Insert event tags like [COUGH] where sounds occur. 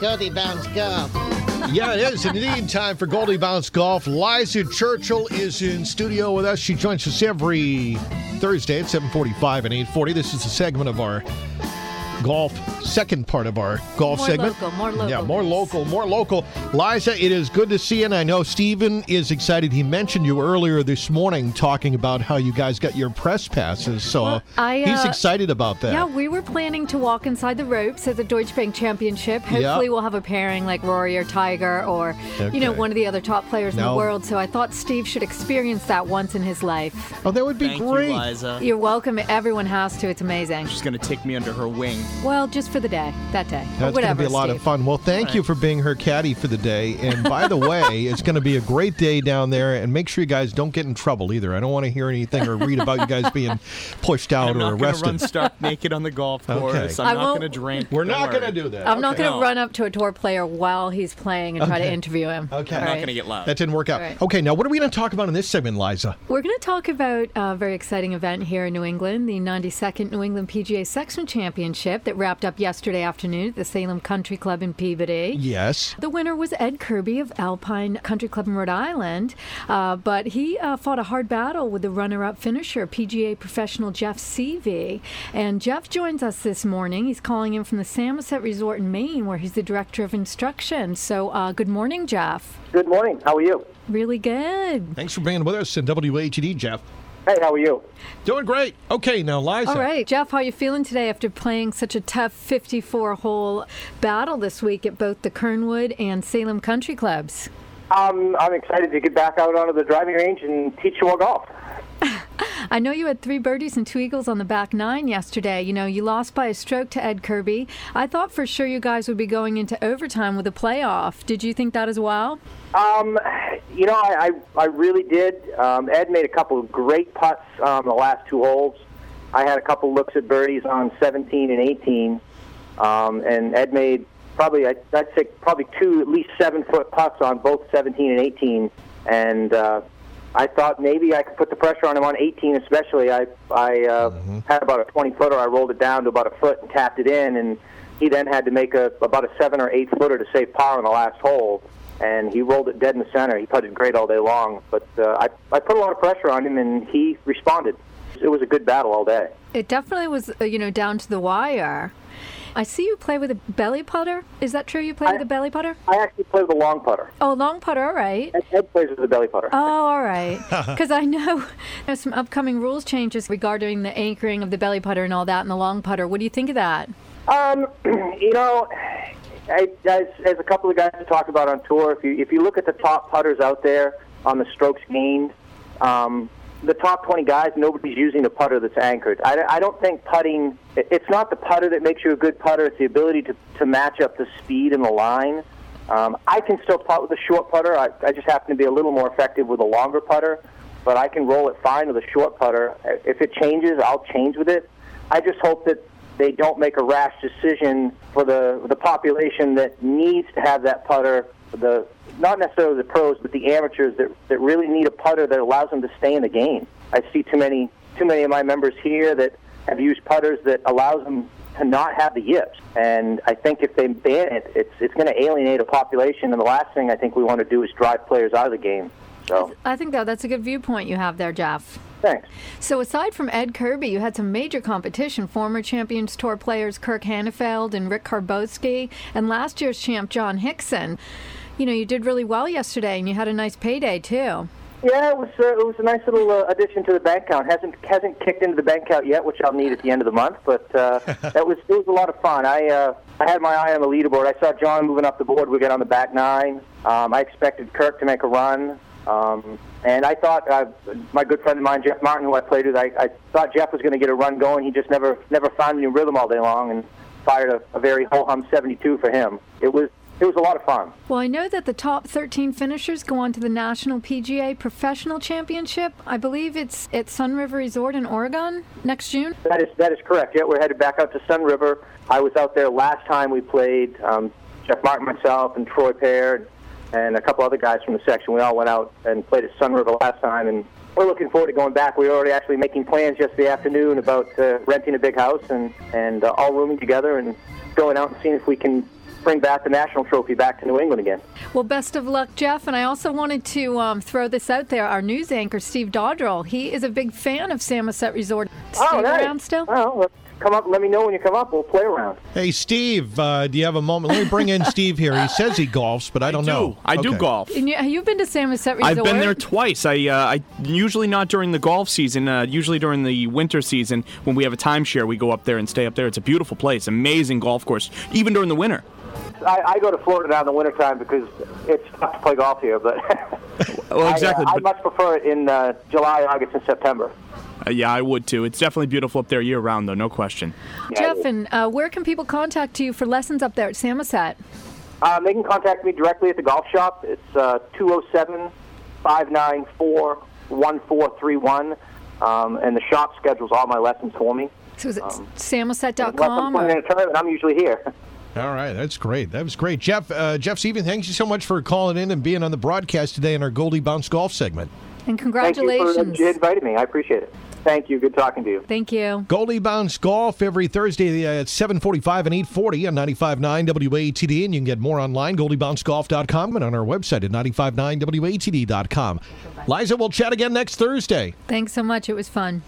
Goldie Bounce Golf. Yeah, it is indeed time for Goldie Bounce Golf. Liza Churchill is in studio with us. She joins us every Thursday at 7:45 and 8:40. This is a segment of our golf second part of our golf More segment. local, more local. Yeah, more local, more local. Liza, it is good to see you, and I know Steven is excited. He mentioned you earlier this morning talking about how you guys got your press passes, so Well, I, he's uh, excited about that. Yeah, we were planning to walk inside the ropes at the Deutsche Bank Championship. Hopefully, Yeah. we'll have a pairing like Rory or Tiger or, you know, one of the other top players in the world. So I thought Steve should experience that once in his life. Oh, that would be Thank great. you, Liza. You're welcome. Everyone has to. It's amazing. She's gonna take me under her wing. Well, just for the day, that day. That's going to be a lot of fun. Well, thank you for being her caddy for the day. And by the way, [LAUGHS] it's going to be a great day down there. And make sure you guys don't get in trouble either. I don't want to hear anything or read about you guys being pushed out I'm or not gonna arrested. run stark naked on the golf [LAUGHS] Okay. course. I'm I not won't- gonna drink. We're Don't going to do that. I'm not going to No. run up to a tour player while he's playing and try to interview him. Okay. I'm not gonna get loud. That didn't work out. Right. Okay, now what are we going to talk about in this segment, Liza? We're going to talk about a very exciting event here in New England, the 92nd New England PGA Section Championship that wrapped up yesterday afternoon at the Salem Country Club in Peabody. Yes. The winner was Ed Kirby of Alpine Country Club in Rhode Island, uh, but he uh, fought a hard battle with the runner-up finisher, PGA professional Jeff Seavey. And Jeff joins us this morning. He's calling in from the Samoset Resort in Maine, where he's the director of instruction. So, uh, good morning, Jeff. Good morning. How are you? Really good. Thanks for being with us in WHD, Jeff. Hey, how are you? Doing great. Okay, now, Liza. All right, Jeff, how are you feeling today after playing such a tough 54-hole battle this week at both the Kernwood and Salem Country Clubs? Um, I'm excited to get back out onto the driving range and teach you all golf. [LAUGHS] I know you had three birdies and two eagles on the back nine yesterday. You know, you lost by a stroke to Ed Kirby. I thought for sure you guys would be going into overtime with a playoff. Did you think that as well? Um, you know, I, I, I really did. Um, Ed made a couple of great putts on the last two holes. I had a couple looks at birdies on 17 and 18, um, and Ed made probably I'd, I'd say probably two at least seven foot putts on both 17 and 18, and uh, I thought maybe I could put the pressure on him on 18 especially. I I uh, had about a 20 footer. I rolled it down to about a foot and tapped it in, and he then had to make a about a seven or eight footer to save par on the last hole and he rolled it dead in the center. He putted great all day long, but uh, I, I put a lot of pressure on him, and he responded. It was a good battle all day. It definitely was, uh, you know, down to the wire. I see you play with a belly putter. Is that true? You play with a belly putter? I actually play with a long putter. Oh, long putter. All right. Ed, Ed plays with a belly putter. Oh, all right. [LAUGHS] Because I know [LAUGHS] there's some upcoming rules changes regarding the anchoring of the belly putter and all that, and the long putter. What do you think of that? Um, [CLEARS THROAT] you know, I, as, as a couple of guys have talked about on tour, if you if you look at the top putters out there on the strokes gained, um, the top 20 guys, nobody's using a putter that's anchored. I, I don't think putting, it's not the putter that makes you a good putter, it's the ability to, to match up the speed and the line. Um, I can still putt with a short putter. I, I just happen to be a little more effective with a longer putter, but I can roll it fine with a short putter. If it changes, I'll change with it. I just hope that they don't make a rash decision for the the population that needs to have that putter. The not necessarily the pros, but the amateurs that that really need a putter that allows them to stay in the game. I see too many too many of my members here that have used putters that allows them to not have the yips. And I think if they ban it, it's it's going to alienate a population. And the last thing I think we want to do is drive players out of the game. So I think that that's a good viewpoint you have there, Jeff. Thanks. So aside from Ed Kirby, you had some major competition. Former Champions Tour players Kirk Hanefeld and Rick Karbowski, and last year's champ John Hickson. You know, you did really well yesterday, and you had a nice payday too. Yeah, it was uh, it was a nice little uh, addition to the bank account. hasn't hasn't kicked into the bank account yet, which I'll need at the end of the month. But uh, [LAUGHS] that was it was a lot of fun. I uh, I had my eye on the leaderboard. I saw John moving up the board. We got on the back nine. Um, I expected Kirk to make a run, um, and I thought uh, my good friend of mine, Jeff Martin, who I played with, I, I thought Jeff was going to get a run going. He just never never found any rhythm all day long, and fired a, a very ho hum 72 for him. It was it was a lot of fun. Well, I know that the top 13 finishers go on to the National PGA Professional Championship. I believe it's at Sunriver Resort in Oregon next June. That is that is correct. Yeah, we're headed back out to Sunriver. I was out there last time we played. Um, Jeff Martin, myself, and Troy Pare, and a couple other guys from the section. We all went out and played at Sunriver last time, and we're looking forward to going back. We were already actually making plans yesterday afternoon about uh, renting a big house and and uh, all rooming together and going out and seeing if we can bring back the national trophy back to New England again. Well, best of luck, Jeff. And I also wanted to um, throw this out there. Our news anchor, Steve Dodrell, he is a big fan of Samoset Resort. Steve oh, nice. around still? Well, come up and let me know when you come up. We'll play around. Hey, Steve, uh, do you have a moment? Let me bring in [LAUGHS] Steve here. He says he golfs, but I don't do. know. I do Okay. golf. And you, you've been to Samoset Resort. I've been there twice. I, uh, I usually not during the golf season. Uh, usually during the winter season, when we have a timeshare, we go up there and stay up there. It's a beautiful place, amazing golf course, even during the winter. I, I go to Florida now in the wintertime because it's tough to play golf here, but [LAUGHS] Well, exactly. I, uh, I much prefer it in uh, July, August, and September. Uh, yeah, I would too. It's definitely beautiful up there year round, though, no question. Yeah, Jeff, and uh, where can people contact you for lessons up there at Samoset? Um, they can contact me directly at the golf shop. It's uh, 207 594 1431. Um, And the shop schedules all my lessons for me. So is it Unless I'm samoset.com? playing in Or, a tournament, I'm usually here. [LAUGHS] All right, that's great. That was great. Jeff, uh, Jeff Seavey, thanks you so much for calling in and being on the broadcast today in our Goldie Bounce Golf segment. and congratulations! Thank congratulations. you for inviting me. I appreciate it. Thank you. Good talking to you. Thank you. Goldie Bounce Golf every Thursday uh, at 745 and 840 on 95.9 WATD. And you can get more online, goldiebouncegolf.com, and on our website at 95.9WATD.com. Liza, we'll chat again next Thursday. Thanks so much. It was fun.